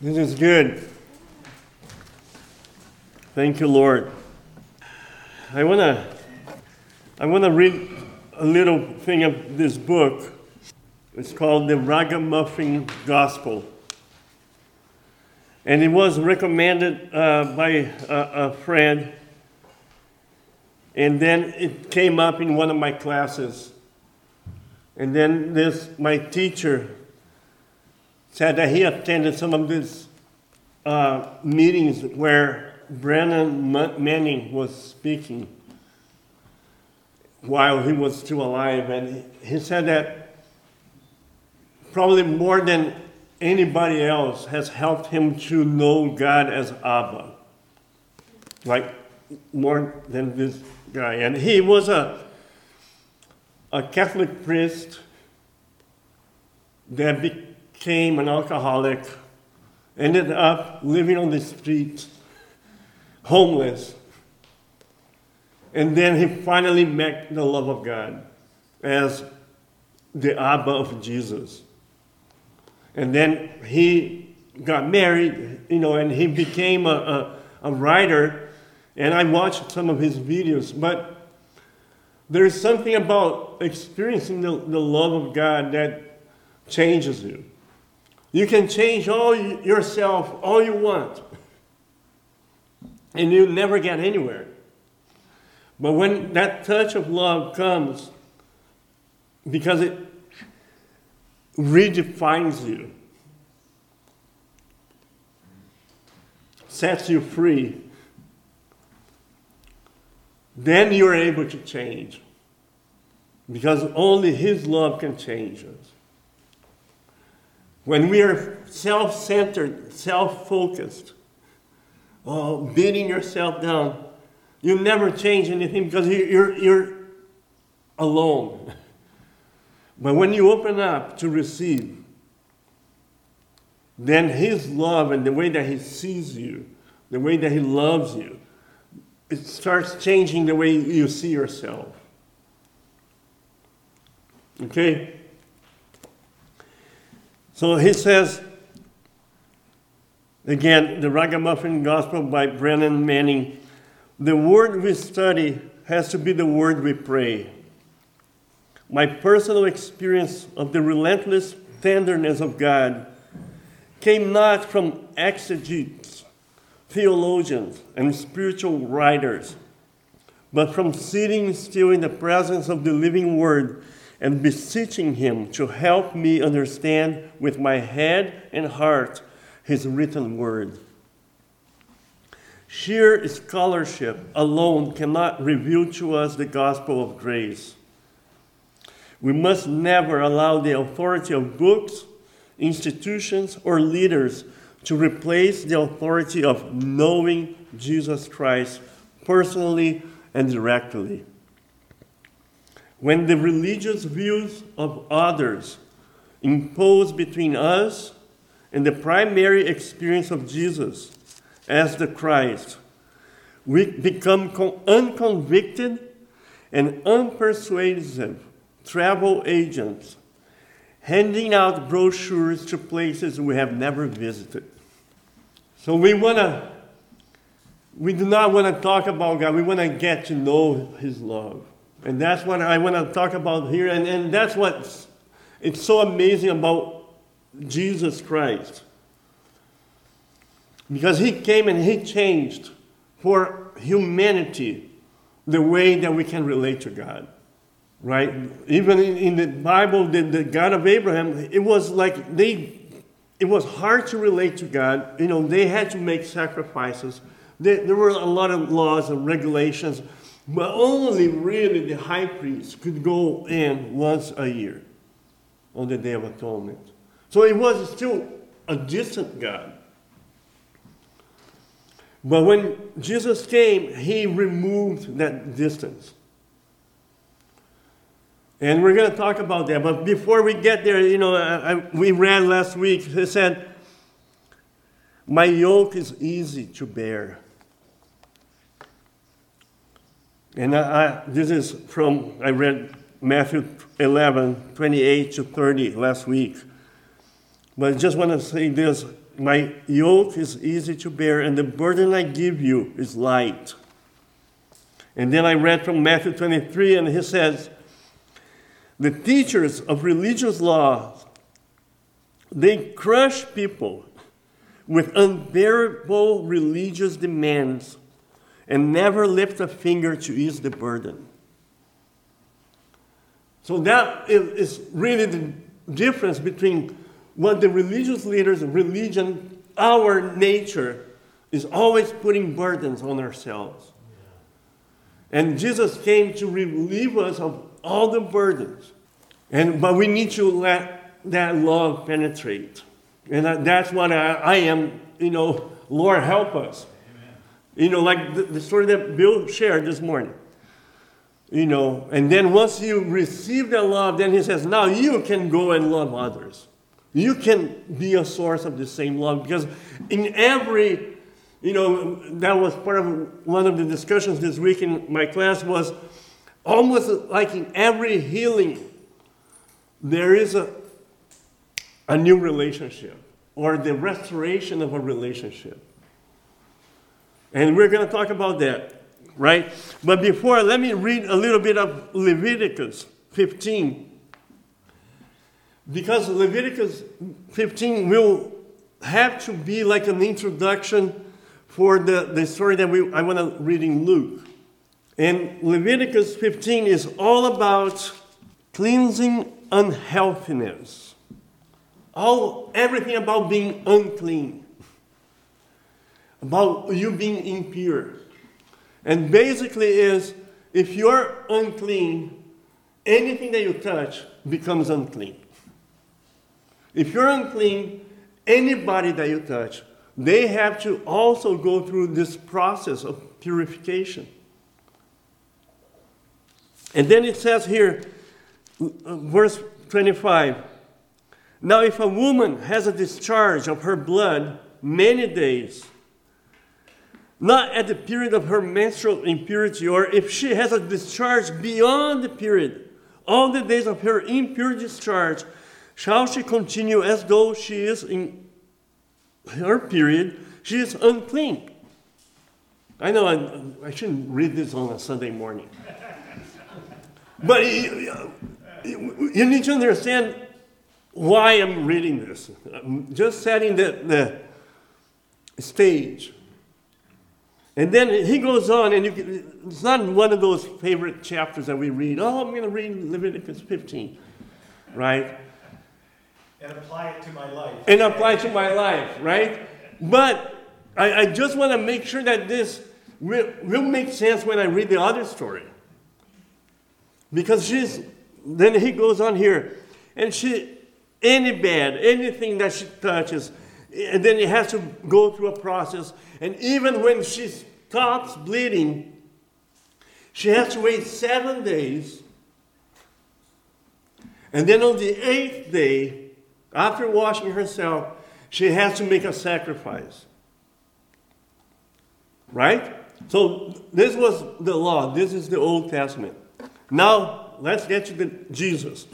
This is good. Thank you, Lord. I want to I want to read a little thing of this book. It's called The Ragamuffin Gospel. And it was recommended uh, by a, a friend. And then it came up in one of my classes. And then this my teacher said that he attended some of these uh, meetings where Brennan Manning was speaking while he was still alive, and he said that probably more than anybody else has helped him to know God as Abba, like more than this guy. And he was a a Catholic priest that became an alcoholic, ended up living on the streets, homeless. And then he finally met the love of God as the Abba of Jesus. And then he got married, you know, and he became a, a, a writer. And I watched some of his videos, but there's something about experiencing the, the love of God that changes you. You can change all yourself all you want, and you never get anywhere. But when that touch of love comes, because it redefines you, sets you free, then you're able to change. Because only His love can change us. When we are self centered, self focused, oh, uh, beating yourself down, you never change anything because you're, you're alone. But when you open up to receive, then His love and the way that He sees you, the way that He loves you, it starts changing the way you see yourself. Okay? So he says, again, the Ragamuffin Gospel by Brennan Manning the word we study has to be the word we pray. My personal experience of the relentless tenderness of God came not from exegetes, theologians, and spiritual writers, but from sitting still in the presence of the living Word and beseeching Him to help me understand with my head and heart His written word. Sheer scholarship alone cannot reveal to us the gospel of grace. We must never allow the authority of books, institutions, or leaders to replace the authority of knowing Jesus Christ personally and directly. When the religious views of others impose between us and the primary experience of Jesus as the Christ, we become unconvicted and unpersuasive travel agents handing out brochures to places we have never visited. So we want to we do not want to talk about God. We want to get to know His love. And that's what I want to talk about here. And, and that's what it's so amazing about Jesus Christ. Because he came and he changed for humanity the way that we can relate to God. Right? Even in, the Bible, the, the God of Abraham, it was like they, it was hard to relate to God. You know, they had to make sacrifices. There, there were a lot of laws and regulations but only really the high priest could go in once a year on the Day of Atonement. So it was still a distant God. But when Jesus came, he removed that distance. And we're going to talk about that. But before we get there, you know, I, I, we read last week, he said, My yoke is easy to bear and I, I, this is from, I read Matthew 11, 28 to 30 last week. But I just want to say this My yoke is easy to bear, and the burden I give you is light. And then I read from Matthew 23, and he says, The teachers of religious law, they crush people with unbearable religious demands and never lift a finger to ease the burden. So that is really the difference between what the religious leaders religion, our nature, is always putting burdens on ourselves. And Jesus came to relieve us of all the burdens. And, but we need to let that love penetrate. And that's what I, I am, you know, Lord, help us. You know, like the, the story that Bill shared this morning. You know, and then once you receive that love, then he says, now you can go and love others. You can be a source of the same love because in every, you know, that was part of one of the discussions this week in my class was almost like in every healing, there is a, a new relationship or the restoration of a relationship. And we're going to talk about that right? But before, let me read a little bit of Leviticus 15. Because Leviticus 15 will have to be like an introduction for the, the story that we, I want to read in Luke. And Leviticus 15 is all about cleansing unhealthiness. All everything about being unclean. About you being impure. And basically is if you're unclean, anything that you touch becomes unclean. If you're unclean, anybody that you touch, they have to also go through this process of purification. And then it says here, verse 25 Now, if a woman has a discharge of her blood many days, not at the period of her menstrual impurity, or if she has a discharge beyond the period, all the days of her impure discharge, shall she continue as though she is in her period, she is unclean. I know I, I shouldn't read this on a Sunday morning. but you, you need to understand why I'm reading this. I'm just setting the, the stage. And then he goes on, and can, it's not one of those favorite chapters that we read. Oh, I'm going to read Leviticus 15, right? And apply it to my life. And apply it to my life, right? But I, I just want to make sure that this will, will make sense when I read the other story. Because she's, then he goes on here, and she, any bed, anything that she touches, and then it has to go through a process. And even when she stops bleeding, she has to wait seven days. And then on the eighth day, after washing herself, she has to make a sacrifice. Right? So this was the law. This is the Old Testament. Now let's get to the Jesus.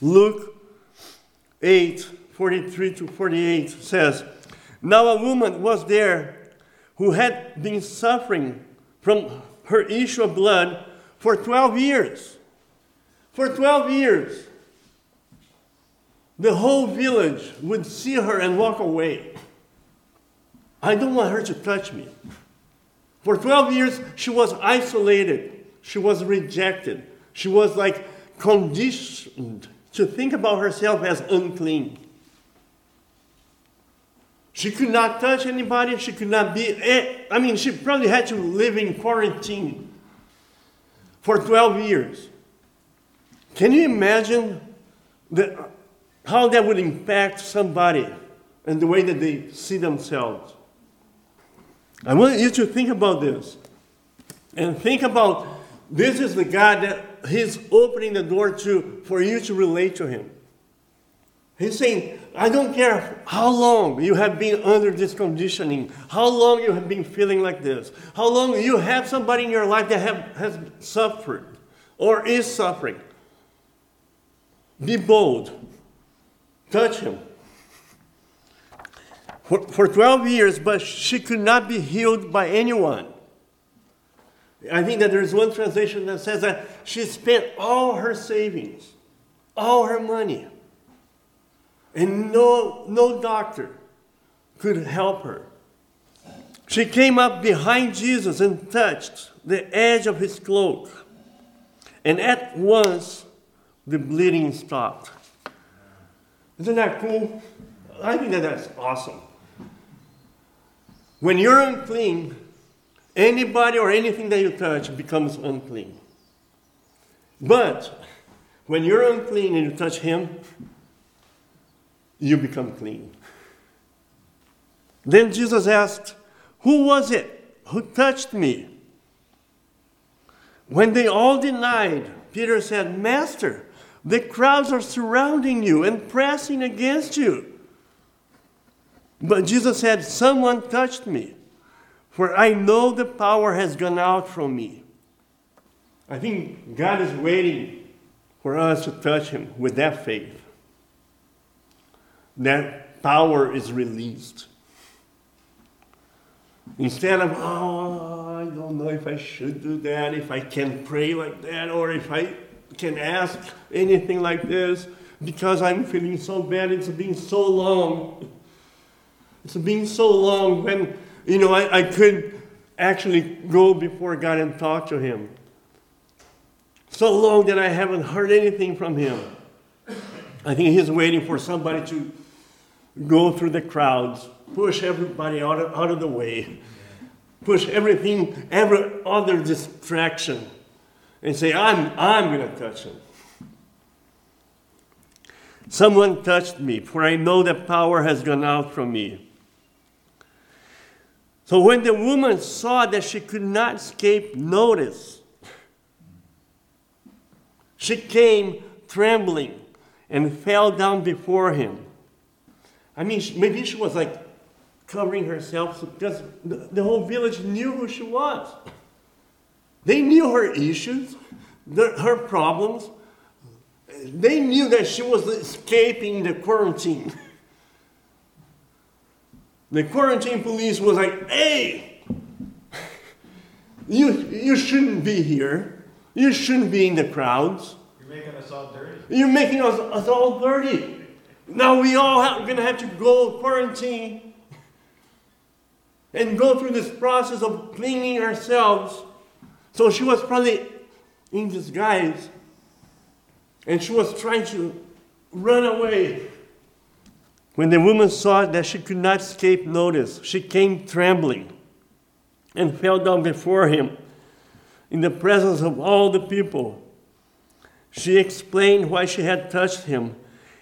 Luke 8 43 to 48 says, Now a woman was there who had been suffering from her issue of blood for 12 years. For 12 years. The whole village would see her and walk away. I don't want her to touch me. For 12 years, she was isolated. She was rejected. She was like conditioned to think about herself as unclean. She could not touch anybody. She could not be, eh, I mean, she probably had to live in quarantine for 12 years. Can you imagine the, how that would impact somebody and the way that they see themselves? I want you to think about this and think about this is the God that He's opening the door to for you to relate to Him. He's saying, I don't care how long you have been under this conditioning, how long you have been feeling like this, how long you have somebody in your life that have, has suffered or is suffering. Be bold. Touch him. for, for 12 years, but she could not be healed by anyone. I think that there's one translation that says that she spent all her savings, all her money, and no, no doctor could help her. She came up behind Jesus and touched the edge of his cloak, and at once the bleeding stopped. Isn't that cool? I think that that's awesome. When you're unclean, anybody or anything that you touch becomes unclean. But when you're unclean and you touch him, you become clean. Then Jesus asked, Who was it who touched me? When they all denied, Peter said, Master, the crowds are surrounding you and pressing against you. But Jesus said, Someone touched me, for I know the power has gone out from me. I think God is waiting for us to touch Him with that faith. That power is released. Instead of, oh, I don't know if I should do that, if I can pray like that, or if I can ask anything like this, because I'm feeling so bad, it's been so long. It's been so long when, you know, I, I could actually go before God and talk to Him. So long that I haven't heard anything from Him. I think He's waiting for somebody to go through the crowds, push everybody out of, out of the way, push everything, every other distraction, and say, I'm, I'm going to touch Him. Someone touched me, for I know that power has gone out from me. So when the woman saw that she could not escape notice, she came trembling and fell down before him. I mean, maybe she was like covering herself because the whole village knew who she was. They knew her issues, her problems. They knew that she was escaping the quarantine. The quarantine police was like, hey, you, you shouldn't be here. You shouldn't be in the crowds. You're making us all dirty. You're making us, us all dirty. Now we all are going to have to go quarantine and go through this process of cleaning ourselves. So she was probably in disguise and she was trying to run away. When the woman saw that she could not escape notice, she came trembling and fell down before him in the presence of all the people. She explained why she had touched him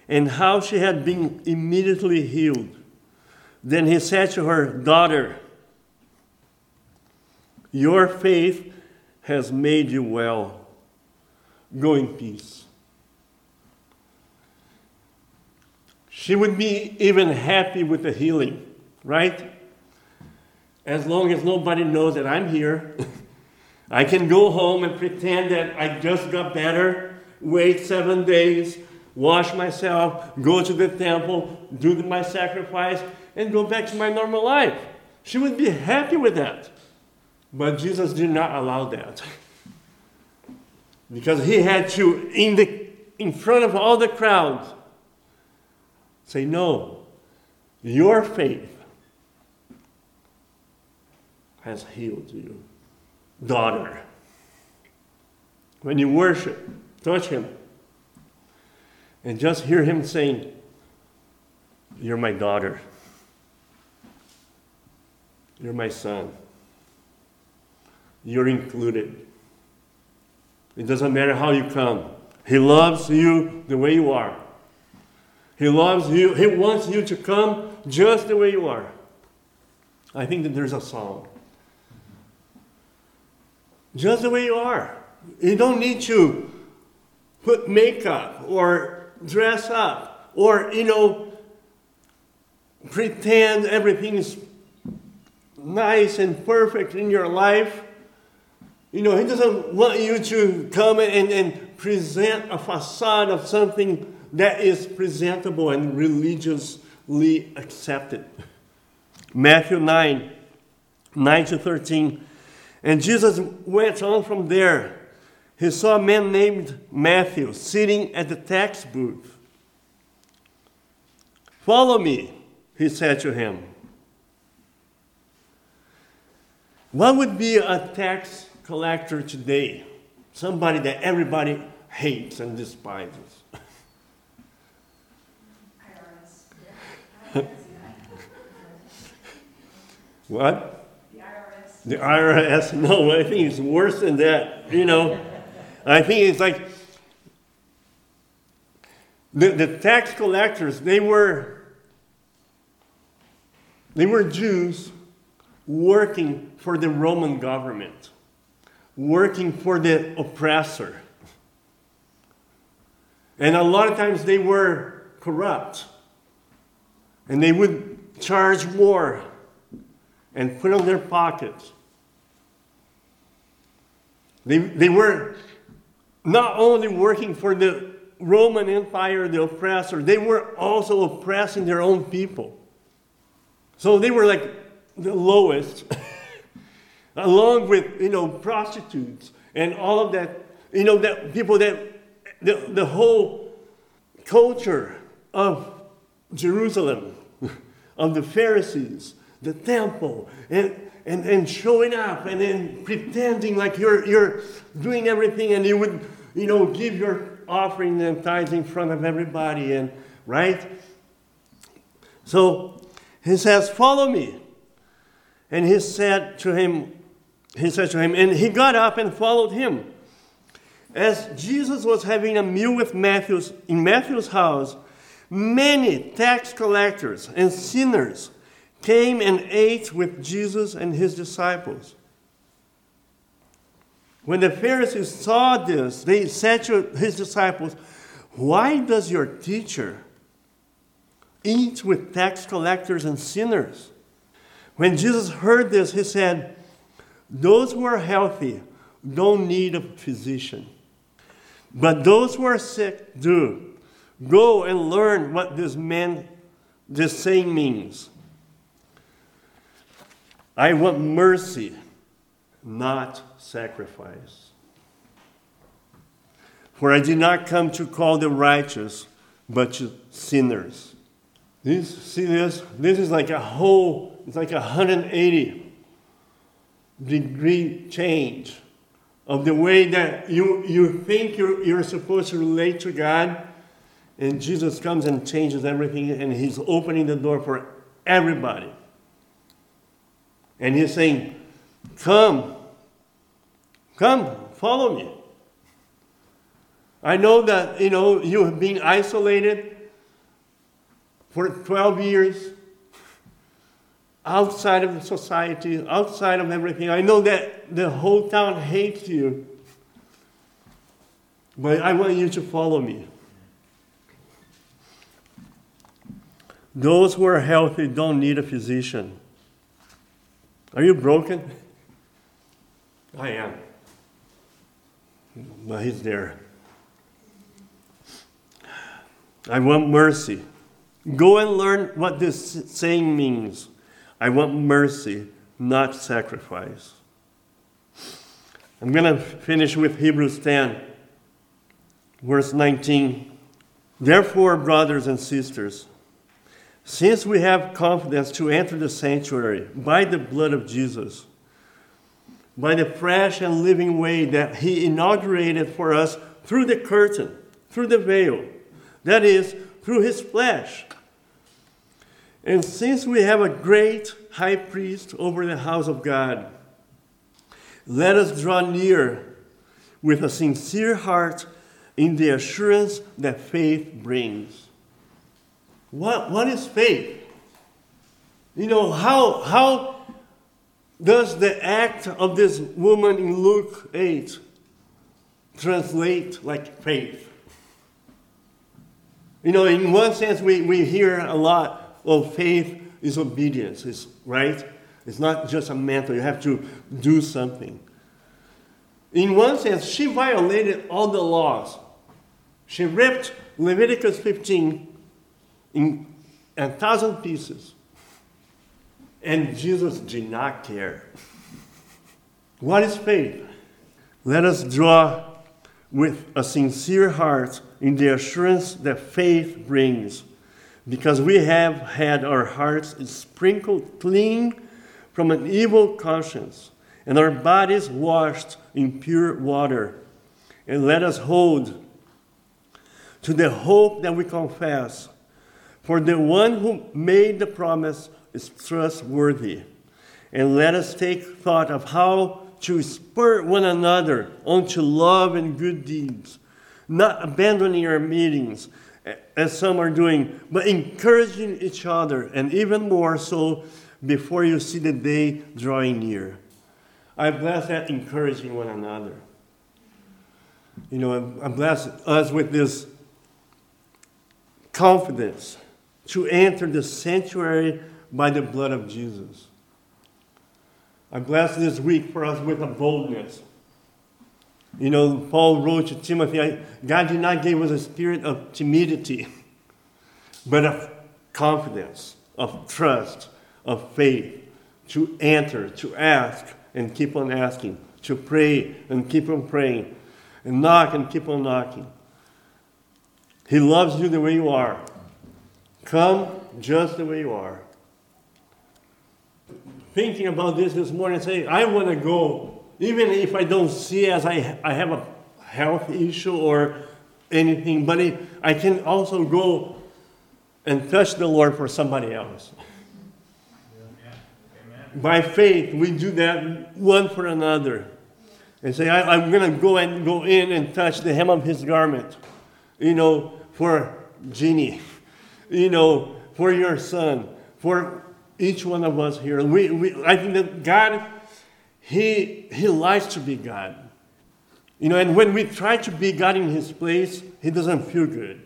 and how she had been immediately healed. Then he said to her, Daughter, your faith has made you well. Go in peace. She would be even happy with the healing, right? As long as nobody knows that I'm here, I can go home and pretend that I just got better, wait seven days, wash myself, go to the temple, do my sacrifice, and go back to my normal life. She would be happy with that. But Jesus did not allow that. Because he had to, in, the, in front of all the crowds, Say, no, your faith has healed you. Daughter, when you worship, touch him, and just hear him saying, You're my daughter. You're my son. You're included. It doesn't matter how you come, He loves you the way you are. He loves you. He wants you to come just the way you are. I think that there's a song. Just the way you are. You don't need to put makeup or dress up or, you know, pretend everything is nice and perfect in your life. You know, he doesn't want you to come and, and present a facade of something that is presentable and religiously accepted. Matthew 9, 9 to 13. And Jesus went on from there. He saw a man named Matthew sitting at the tax booth. Follow me, he said to him. What would be a tax collector today? Somebody that everybody hates and despises. what? The IRS. The IRS? No, I think it's worse than that. You know, I think it's like the, the tax collectors, they were they were Jews working for the Roman government, working for the oppressor. And a lot of times they were corrupt. And they would charge more and put on their pockets. They, they were not only working for the Roman Empire, the oppressor, they were also oppressing their own people. So they were like the lowest, along with, you know, prostitutes and all of that, you know, that people that, the, the whole culture of Jerusalem, of the Pharisees, the temple, and, and, and showing up and then pretending like you're, you're doing everything and you would, you know, give your offering and tithes in front of everybody and, right? So he says, follow me. And he said to him, he said to him, and he got up and followed him. As Jesus was having a meal with Matthew's in Matthew's house, many tax collectors and sinners came and ate with Jesus and his disciples. When the Pharisees saw this, they said to his disciples, Why does your teacher eat with tax collectors and sinners? When Jesus heard this, he said, Those who are healthy don't need a physician, but those who are sick do. Go and learn what this man, this saying means. I want mercy, not sacrifice. For I did not come to call the righteous, but to sinners. This, see this? This is like a whole, it's like a 180 degree change of the way that you, you think you're, you're supposed to relate to God. And Jesus comes and changes everything, and He's opening the door for everybody. And He's saying, Come, come, follow me. I know that, you know, you have been isolated for 12 years outside of society, outside of everything. I know that the whole town hates you, but I want you to follow me. Those who are healthy don't need a physician. Are you broken? I am. But he's there. I want mercy. Go and learn what this saying means. I want mercy, not sacrifice. I'm going to finish with Hebrews 10, verse 19. Therefore, brothers and sisters, since we have confidence to enter the sanctuary by the blood of Jesus, by the fresh and living way that He inaugurated for us through the curtain, through the veil, that is, through His flesh. And since we have a great high priest over the house of God, let us draw near with a sincere heart in the assurance that faith brings. What, what is faith? You know, how, how does the act of this woman in Luke 8 translate like faith? You know, in one sense, we, we hear a lot of faith is obedience, it's, right? It's not just a mental, you have to do something. In one sense, she violated all the laws. She ripped Leviticus 15 in a thousand pieces. And Jesus did not care. What is faith? Let us draw with a sincere heart in the assurance that faith brings, because we have had our hearts sprinkled clean from an evil conscience and our bodies washed in pure water. And let us hold to the hope that we confess. For the one who made the promise is trustworthy. And let us take thought of how to spur one another on to love and good deeds, not abandoning our meetings as some are doing, but encouraging each other, and even more so before you see the day drawing near. I bless that encouraging one another. You know, I bless us with this confidence to enter the sanctuary by the blood of Jesus. I bless this week for us with a boldness. You know, Paul wrote to Timothy, God did not give us a spirit of timidity, but of confidence, of trust, of faith, to enter, to ask, and keep on asking, to pray and keep on praying, and knock and keep on knocking. He loves you the way you are. Come just the way you are. Thinking about this this morning, say, I want to go, even if I don't see as I, I have a health issue or anything, but I can also go and touch the Lord for somebody else. By faith, we do that one for another. And say, I, am going to go and go in and touch the hem of his garment. You know, for Jeannie. You know, for your son. For each one of us here. We, we, I think that God, he, he likes to be God. You know, and when we try to be God in his place, he doesn't feel good.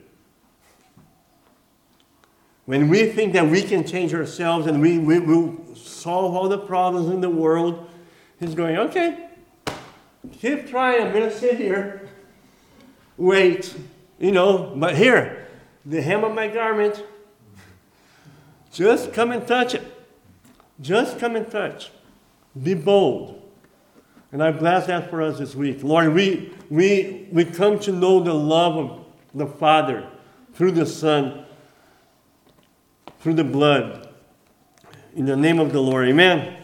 When we think that we can change ourselves and we, we will solve all the problems in the world, he's going, okay, keep trying. I'm going to sit here. Wait, you know, but here, the hem of my garment, just come and touch it. Just come and touch. Be bold. And I bless that for us this week. Lord, we, we, we come to know the love of the Father through the Son through the blood. In the name of the Lord, amen.